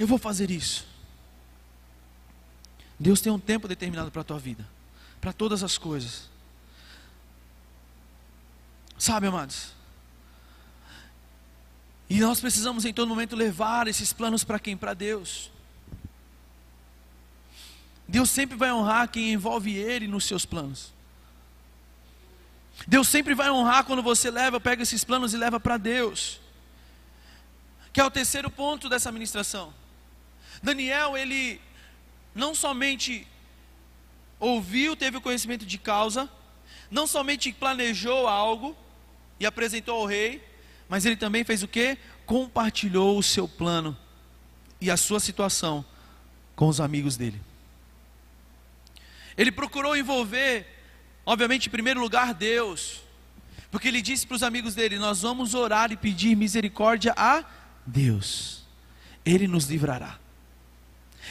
Eu vou fazer isso. Deus tem um tempo determinado para a tua vida, para todas as coisas. Sabe, amados? E nós precisamos em todo momento levar esses planos para quem? Para Deus. Deus sempre vai honrar quem envolve Ele nos seus planos. Deus sempre vai honrar quando você leva, pega esses planos e leva para Deus. Que é o terceiro ponto dessa ministração. Daniel, ele não somente ouviu, teve o conhecimento de causa, não somente planejou algo e apresentou ao rei, mas ele também fez o que? Compartilhou o seu plano e a sua situação com os amigos dele. Ele procurou envolver, obviamente, em primeiro lugar, Deus, porque ele disse para os amigos dele: Nós vamos orar e pedir misericórdia a Deus, Ele nos livrará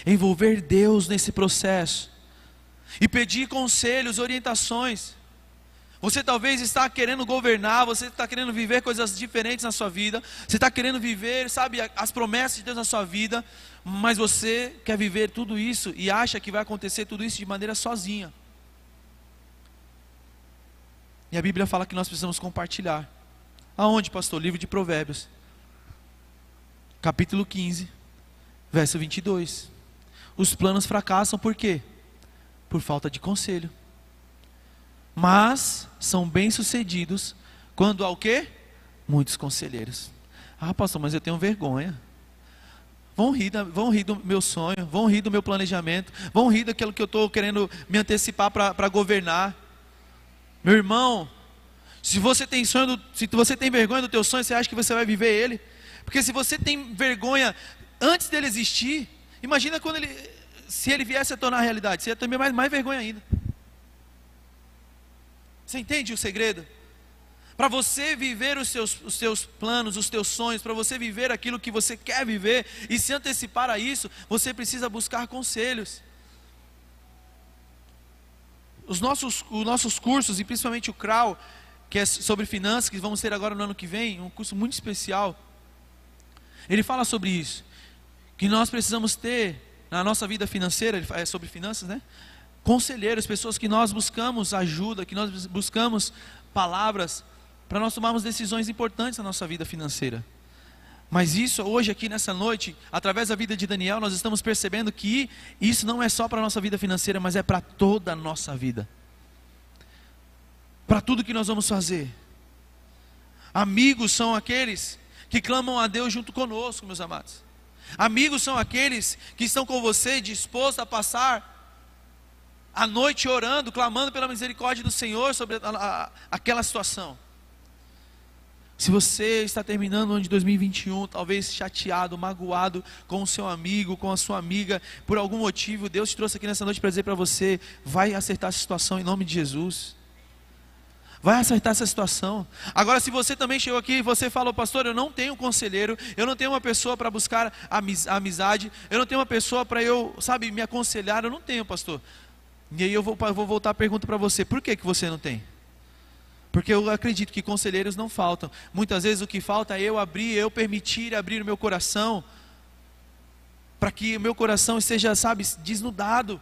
envolver Deus nesse processo e pedir conselhos, orientações. Você talvez está querendo governar, você está querendo viver coisas diferentes na sua vida, você está querendo viver, sabe, as promessas de Deus na sua vida, mas você quer viver tudo isso e acha que vai acontecer tudo isso de maneira sozinha. E a Bíblia fala que nós precisamos compartilhar. Aonde, pastor? Livro de Provérbios, capítulo 15, verso 22 os planos fracassam por quê? Por falta de conselho. Mas são bem-sucedidos quando há o quê? Muitos conselheiros. Ah, pastor, mas eu tenho vergonha. Vão rir, vão rir do meu sonho, vão rir do meu planejamento, vão rir daquilo que eu estou querendo me antecipar para governar. Meu irmão, se você tem sonho, do, se você tem vergonha do teu sonho, você acha que você vai viver ele? Porque se você tem vergonha antes dele existir, Imagina quando ele, se ele viesse a tornar realidade, seria também mais, mais vergonha ainda. Você entende o segredo? Para você viver os seus, os seus planos, os teus sonhos, para você viver aquilo que você quer viver e se antecipar a isso, você precisa buscar conselhos. Os nossos, os nossos cursos, e principalmente o CRAU, que é sobre finanças, que vamos ter agora no ano que vem, um curso muito especial, ele fala sobre isso que nós precisamos ter na nosa vida financeira, é sobre finanças, né? Conselheiros, pessoas que nós buscamos ajuda, que nós buscamos palavras para nós tomarmos decisões importantes na nossa vida financeira. Mas isso hoje aqui nessa noite, através da vida de Daniel, nós estamos percebendo que isso não é só para a nossa vida financeira, mas é para toda a nossa vida. Para tudo que nós vamos fazer. Amigos são aqueles que clamam a Deus junto conosco, meus amados. Amigos são aqueles que estão com você dispostos a passar a noite orando, clamando pela misericórdia do Senhor sobre a, a, aquela situação. Se você está terminando o ano de 2021, talvez chateado, magoado com o seu amigo, com a sua amiga, por algum motivo, Deus te trouxe aqui nessa noite para dizer para você: vai acertar essa situação em nome de Jesus. Vai acertar essa situação. Agora, se você também chegou aqui e você falou, pastor, eu não tenho um conselheiro, eu não tenho uma pessoa para buscar amizade, eu não tenho uma pessoa para eu, sabe, me aconselhar, eu não tenho, pastor. E aí eu vou, vou voltar a pergunta para você: por que, que você não tem? Porque eu acredito que conselheiros não faltam. Muitas vezes o que falta é eu abrir, eu permitir abrir o meu coração, para que o meu coração esteja, sabe, desnudado,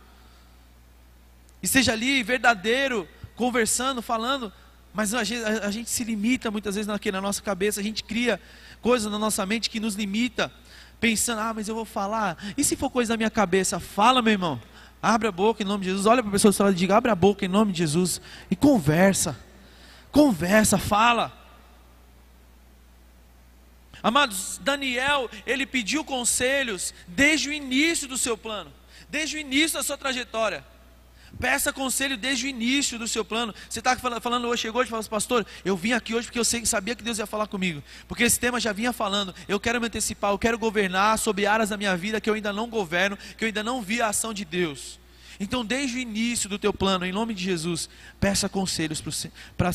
esteja ali verdadeiro, conversando, falando mas a gente, a, gente se limita muitas vezes aqui na nossa cabeça, a gente cria coisas na nossa mente que nos limita, pensando, ah, mas eu vou falar. E se for coisa da minha cabeça? Fala, meu irmão. Abre a boca em nome de Jesus. Olha para a pessoa e diga, abre a boca em nome de Jesus. E conversa. Conversa, fala. Amados, Daniel, ele pediu conselhos desde o início do seu plano, desde o início da sua trajetória. Peça conselho desde o início do seu plano. Você está falando hoje, chegou e falou assim, pastor, eu vim aqui hoje porque eu sabia que Deus ia falar comigo. Porque esse tema já vinha falando. Eu quero me antecipar, eu quero governar sobre áreas da minha vida que eu ainda não governo, que eu ainda não vi a ação de Deus. Então, desde o início do teu plano, em nome de Jesus, peça conselhos para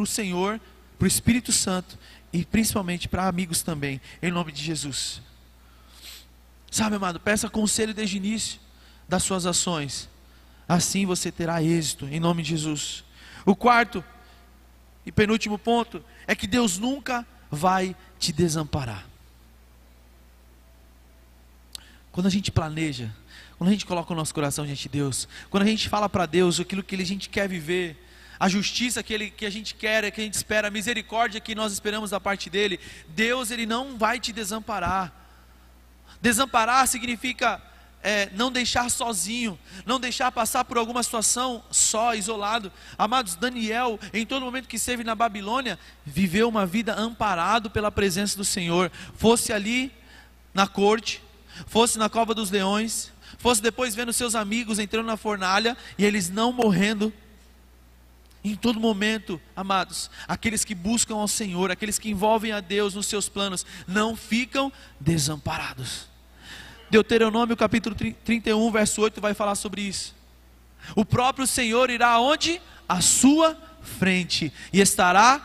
o Senhor, para o Espírito Santo e principalmente para amigos também, em nome de Jesus. Sabe, amado, peça conselho desde o início das suas ações. Assim você terá êxito, em nome de Jesus. O quarto e penúltimo ponto é que Deus nunca vai te desamparar. Quando a gente planeja, quando a gente coloca o nosso coração diante de Deus, quando a gente fala para Deus aquilo que a gente quer viver, a justiça que, ele, que a gente quer, que a gente espera, a misericórdia que nós esperamos da parte dele, Deus ele não vai te desamparar. Desamparar significa é, não deixar sozinho, não deixar passar por alguma situação só, isolado. Amados, Daniel, em todo momento que esteve na Babilônia, viveu uma vida amparado pela presença do Senhor, fosse ali na corte, fosse na cova dos leões, fosse depois vendo seus amigos entrando na fornalha e eles não morrendo. Em todo momento, amados, aqueles que buscam ao Senhor, aqueles que envolvem a Deus nos seus planos, não ficam desamparados. Deuteronômio capítulo 31, verso 8 vai falar sobre isso. O próprio Senhor irá aonde? À sua frente e estará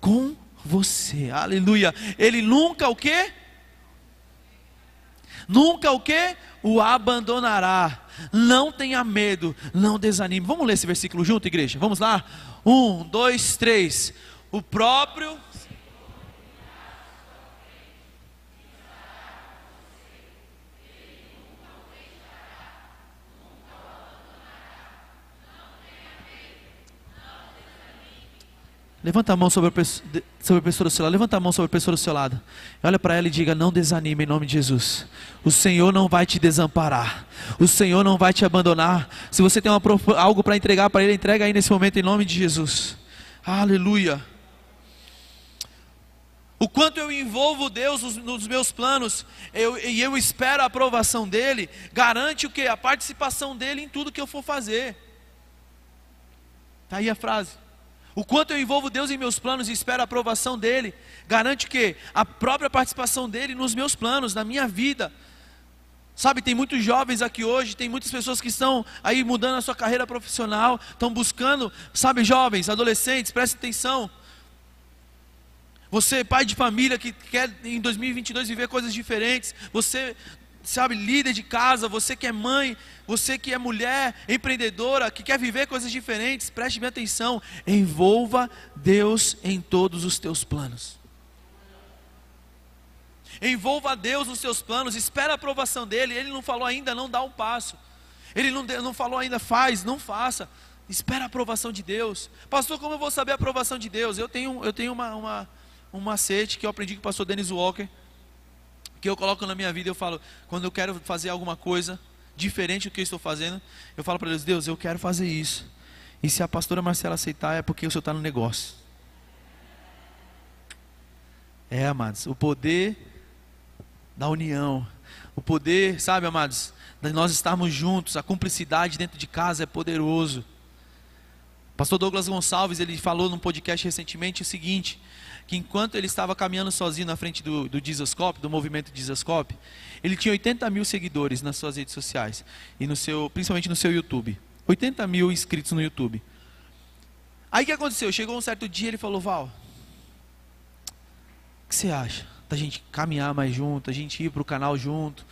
com você. Aleluia. Ele nunca o quê? Nunca o quê? o abandonará. Não tenha medo, não desanime. Vamos ler esse versículo junto, igreja? Vamos lá? Um, dois, três. O próprio Levanta a mão sobre a, sobre a pessoa do seu lado. Levanta a mão sobre a pessoa do seu lado. Olha para ela e diga: Não desanime em nome de Jesus. O Senhor não vai te desamparar. O Senhor não vai te abandonar. Se você tem uma, algo para entregar para Ele, entrega aí nesse momento em nome de Jesus. Aleluia. O quanto eu envolvo Deus nos, nos meus planos eu, e eu espero a aprovação dEle, garante o que? A participação dEle em tudo que eu for fazer. Está aí a frase. O quanto eu envolvo Deus em meus planos e espero a aprovação dEle, garante que a própria participação dEle nos meus planos, na minha vida. Sabe, tem muitos jovens aqui hoje, tem muitas pessoas que estão aí mudando a sua carreira profissional, estão buscando, sabe, jovens, adolescentes, preste atenção. Você, pai de família que quer em 2022 viver coisas diferentes, você sabe, líder de casa, você que é mãe, você que é mulher, empreendedora, que quer viver coisas diferentes, preste bem atenção, envolva Deus em todos os teus planos. Envolva Deus nos seus planos, espera a aprovação dele. Ele não falou ainda, não dá um passo. Ele não, não falou ainda, faz, não faça. Espera a aprovação de Deus. Pastor, como eu vou saber a aprovação de Deus? Eu tenho, eu tenho uma, uma, um macete que eu aprendi com o pastor Dennis Walker que eu coloco na minha vida, eu falo, quando eu quero fazer alguma coisa diferente do que eu estou fazendo, eu falo para Deus, Deus, eu quero fazer isso. E se a pastora Marcela aceitar, é porque o senhor está no negócio. É, amados, o poder da união, o poder, sabe, amados, de nós estarmos juntos, a cumplicidade dentro de casa é poderoso. Pastor Douglas Gonçalves, ele falou num podcast recentemente o seguinte: que enquanto ele estava caminhando sozinho na frente do, do Dizascope, do movimento Dizascope, ele tinha 80 mil seguidores nas suas redes sociais, e no seu, principalmente no seu YouTube. 80 mil inscritos no YouTube. Aí o que aconteceu? Chegou um certo dia ele falou, Val, o que você acha? Da gente caminhar mais junto, a gente ir para o canal junto,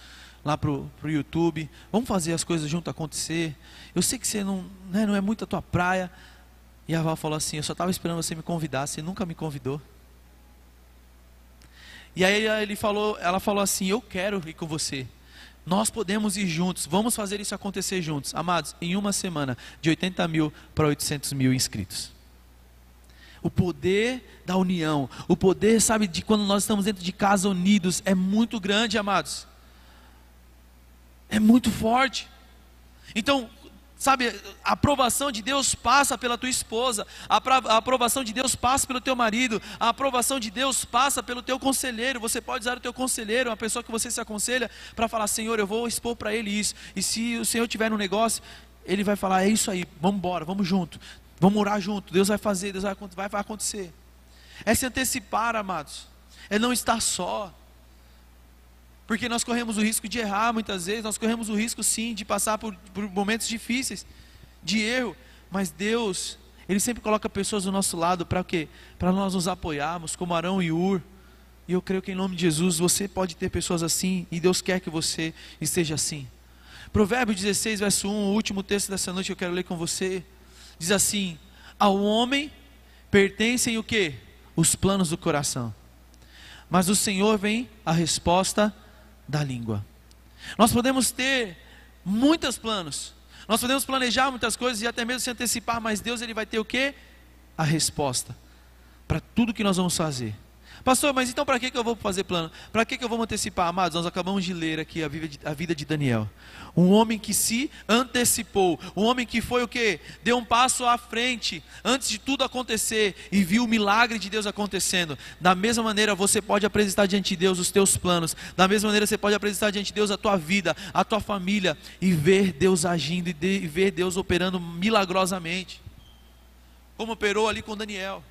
lá para o YouTube, vamos fazer as coisas junto acontecer. Eu sei que você não, né, não é muito a tua praia. E a Val falou assim, eu só estava esperando você me convidar, você nunca me convidou. E aí ele falou, ela falou assim: Eu quero ir com você. Nós podemos ir juntos, vamos fazer isso acontecer juntos. Amados, em uma semana, de 80 mil para 800 mil inscritos. O poder da união, o poder, sabe, de quando nós estamos dentro de casa unidos, é muito grande, amados. É muito forte. Então, Sabe, a aprovação de Deus passa pela tua esposa, a aprovação de Deus passa pelo teu marido, a aprovação de Deus passa pelo teu conselheiro. Você pode usar o teu conselheiro, uma pessoa que você se aconselha, para falar: Senhor, eu vou expor para ele isso. E se o Senhor tiver um negócio, ele vai falar: é isso aí, vamos embora, vamos junto, vamos orar junto, Deus vai fazer, Deus vai, vai, vai acontecer. É se antecipar, amados, é não estar só. Porque nós corremos o risco de errar muitas vezes, nós corremos o risco sim de passar por, por momentos difíceis, de erro, mas Deus, Ele sempre coloca pessoas do nosso lado para quê? Para nós nos apoiarmos, como Arão e Ur. E eu creio que em nome de Jesus você pode ter pessoas assim, e Deus quer que você esteja assim. Provérbio 16, verso 1, o último texto dessa noite que eu quero ler com você, diz assim: Ao homem pertencem o que? Os planos do coração. Mas do Senhor vem a resposta da língua. Nós podemos ter muitos planos, nós podemos planejar muitas coisas e até mesmo se antecipar, mas Deus ele vai ter o que? A resposta para tudo que nós vamos fazer. Pastor, mas então para que, eu vou fazer plano? Para que, que eu vou me antecipar? Amados, nós acabamos de ler aqui a vida de, a vida de Daniel. Um homem que se antecipou. Um homem que foi o que? Deu um passo à frente antes de tudo acontecer e viu o milagre de Deus acontecendo. Da mesma maneira, você pode apresentar diante de Deus os teus planos. Da mesma maneira, você pode apresentar diante de Deus a tua vida, a tua família e ver Deus agindo e, de, e ver Deus operando milagrosamente. Como operou ali com Daniel.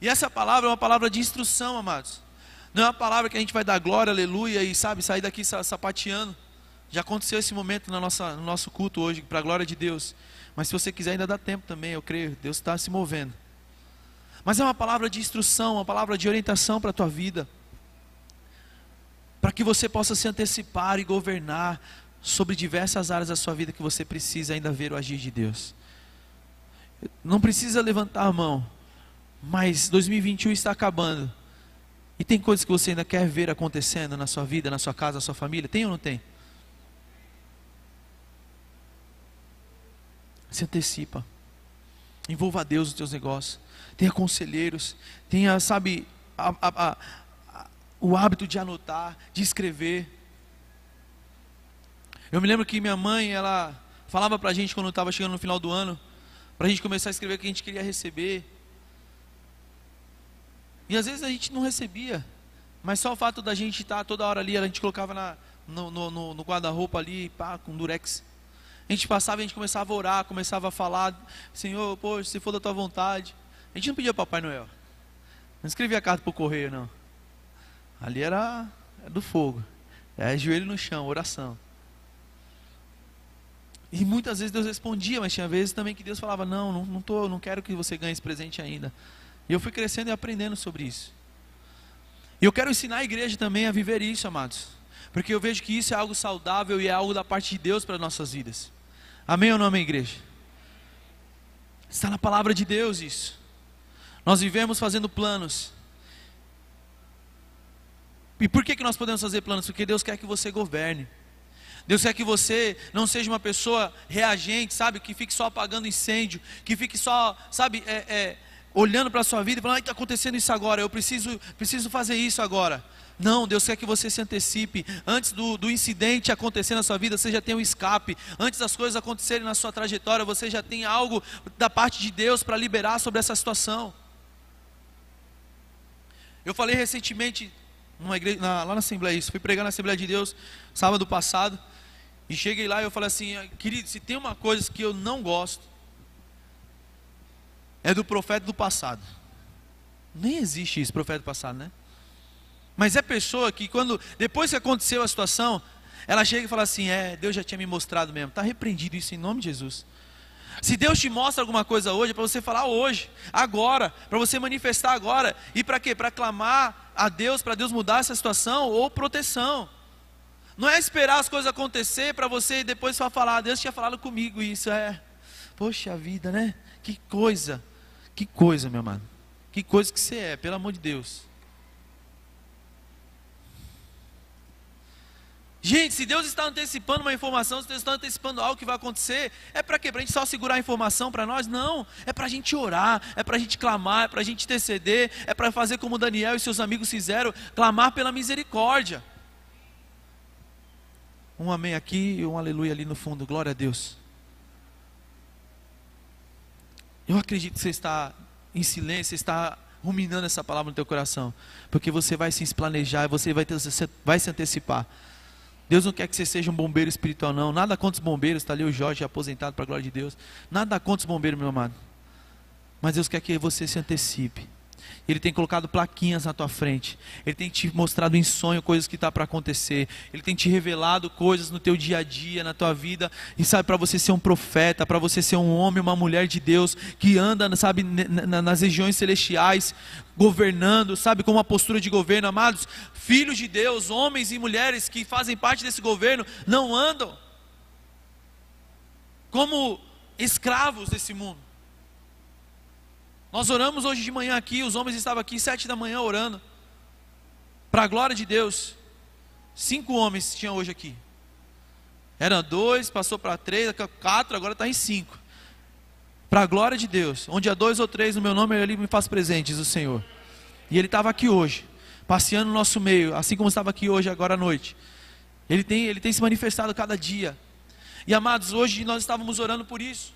E essa palavra é uma palavra de instrução, amados. Não é uma palavra que a gente vai dar glória, aleluia, e sabe, sair daqui sapateando. Já aconteceu esse momento na nossa, no nosso culto hoje, para a glória de Deus. Mas se você quiser, ainda dá tempo também, eu creio. Deus está se movendo. Mas é uma palavra de instrução, uma palavra de orientação para a tua vida. Para que você possa se antecipar e governar sobre diversas áreas da sua vida que você precisa ainda ver o agir de Deus. Não precisa levantar a mão mas 2021 está acabando. E tem coisas que você ainda quer ver acontecendo na sua vida, na sua casa, na sua família? Tem ou não tem? Se antecipa. Envolva Deus nos teus negócios. Tenha conselheiros. Tenha, sabe, a, a, a, o hábito de anotar, de escrever. Eu me lembro que minha mãe, ela falava para a gente quando estava chegando no final do ano, para a gente começar a escrever o que a gente queria receber. E às vezes a gente não recebia, mas só o fato da gente estar toda hora ali, a gente colocava na, no, no, no guarda-roupa ali, pá, com durex. A gente passava a gente começava a orar, começava a falar, Senhor, poxa, se for da tua vontade. A gente não pedia Papai Noel. Não escrevia carta para o correio, não. Ali era, era do fogo. É joelho no chão, oração. E muitas vezes Deus respondia, mas tinha vezes também que Deus falava: Não, não, não, não quero que você ganhe esse presente ainda. E eu fui crescendo e aprendendo sobre isso. E eu quero ensinar a igreja também a viver isso, amados. Porque eu vejo que isso é algo saudável e é algo da parte de Deus para nossas vidas. Amém ou não amém, igreja? Está na palavra de Deus isso. Nós vivemos fazendo planos. E por que, que nós podemos fazer planos? Porque Deus quer que você governe. Deus quer que você não seja uma pessoa reagente, sabe? Que fique só apagando incêndio, que fique só, sabe, é, é, olhando para a sua vida e falando, está acontecendo isso agora, eu preciso, preciso fazer isso agora. Não, Deus quer que você se antecipe. Antes do, do incidente acontecer na sua vida, você já tem um escape. Antes das coisas acontecerem na sua trajetória, você já tem algo da parte de Deus para liberar sobre essa situação. Eu falei recentemente igreja, na, lá na Assembleia, isso, fui pregar na Assembleia de Deus sábado passado. E cheguei lá e eu falei assim, querido, se tem uma coisa que eu não gosto, é do profeta do passado. Nem existe isso, profeta do passado, né? Mas é pessoa que quando, depois que aconteceu a situação, ela chega e fala assim, é, Deus já tinha me mostrado mesmo. Está repreendido isso em nome de Jesus. Se Deus te mostra alguma coisa hoje, é para você falar hoje, agora, para você manifestar agora. E para quê? Para clamar a Deus, para Deus mudar essa situação ou proteção. Não é esperar as coisas acontecer para você depois só falar, ah, Deus tinha falado comigo isso, é. Poxa vida, né? Que coisa. Que coisa, meu amado. Que coisa que você é, pelo amor de Deus. Gente, se Deus está antecipando uma informação, se Deus está antecipando algo que vai acontecer, é para quê? Para a gente só segurar a informação para nós? Não, é para a gente orar, é para a gente clamar, é para a gente interceder, é para fazer como Daniel e seus amigos fizeram, clamar pela misericórdia. Um amém aqui e um aleluia ali no fundo, glória a Deus. Eu acredito que você está em silêncio, está ruminando essa palavra no teu coração, porque você vai se planejar, você vai, ter, você vai se antecipar. Deus não quer que você seja um bombeiro espiritual, não. Nada contra os bombeiros, está ali o Jorge aposentado para a glória de Deus. Nada contra os bombeiros, meu amado. Mas Deus quer que você se antecipe. Ele tem colocado plaquinhas na tua frente. Ele tem te mostrado em sonho coisas que está para acontecer. Ele tem te revelado coisas no teu dia a dia, na tua vida. E sabe, para você ser um profeta, para você ser um homem, uma mulher de Deus, que anda, sabe, nas regiões celestiais, governando, sabe, com uma postura de governo. Amados, filhos de Deus, homens e mulheres que fazem parte desse governo, não andam como escravos desse mundo nós oramos hoje de manhã aqui, os homens estavam aqui sete da manhã orando. Para a glória de Deus. Cinco homens tinham hoje aqui. Era dois, passou para três, quatro, agora está em cinco. Para a glória de Deus. Onde há dois ou três no meu nome, ele me faz presentes, o Senhor. E ele estava aqui hoje, passeando no nosso meio, assim como estava aqui hoje, agora à noite. Ele tem, ele tem se manifestado cada dia. E amados, hoje nós estávamos orando por isso.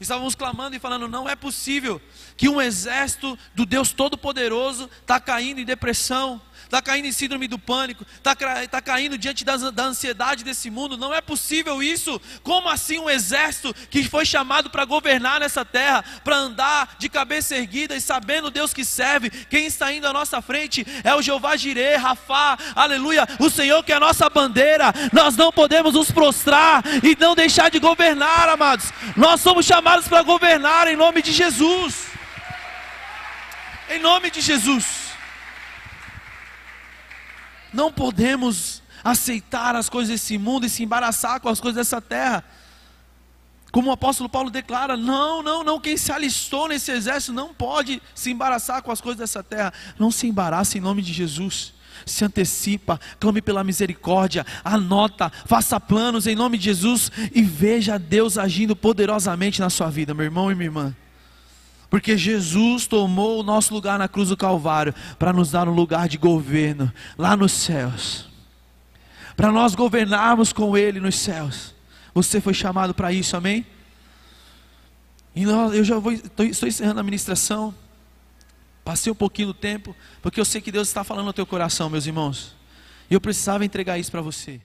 Estávamos clamando e falando: não é possível que um exército do Deus Todo-Poderoso está caindo em depressão, está caindo em síndrome do pânico, está tá caindo diante da, da ansiedade desse mundo. Não é possível isso. Como assim um exército que foi chamado para governar nessa terra, para andar de cabeça erguida e sabendo Deus que serve, quem está indo à nossa frente é o Jeová Jireh, Rafá, aleluia, o Senhor que é a nossa bandeira. Nós não podemos nos prostrar e não deixar de governar, amados. Nós somos chamados para governar em nome de Jesus. Em nome de Jesus. Não podemos aceitar as coisas desse mundo e se embaraçar com as coisas dessa terra. Como o apóstolo Paulo declara: não, não, não, quem se alistou nesse exército não pode se embaraçar com as coisas dessa terra. Não se embaraça em nome de Jesus. Se antecipa, clame pela misericórdia, anota, faça planos em nome de Jesus e veja Deus agindo poderosamente na sua vida, meu irmão e minha irmã. Porque Jesus tomou o nosso lugar na cruz do Calvário para nos dar um lugar de governo lá nos céus. Para nós governarmos com Ele nos céus. Você foi chamado para isso, amém? E eu já vou, estou encerrando a ministração. Passei um pouquinho do tempo, porque eu sei que Deus está falando no teu coração, meus irmãos. E eu precisava entregar isso para você.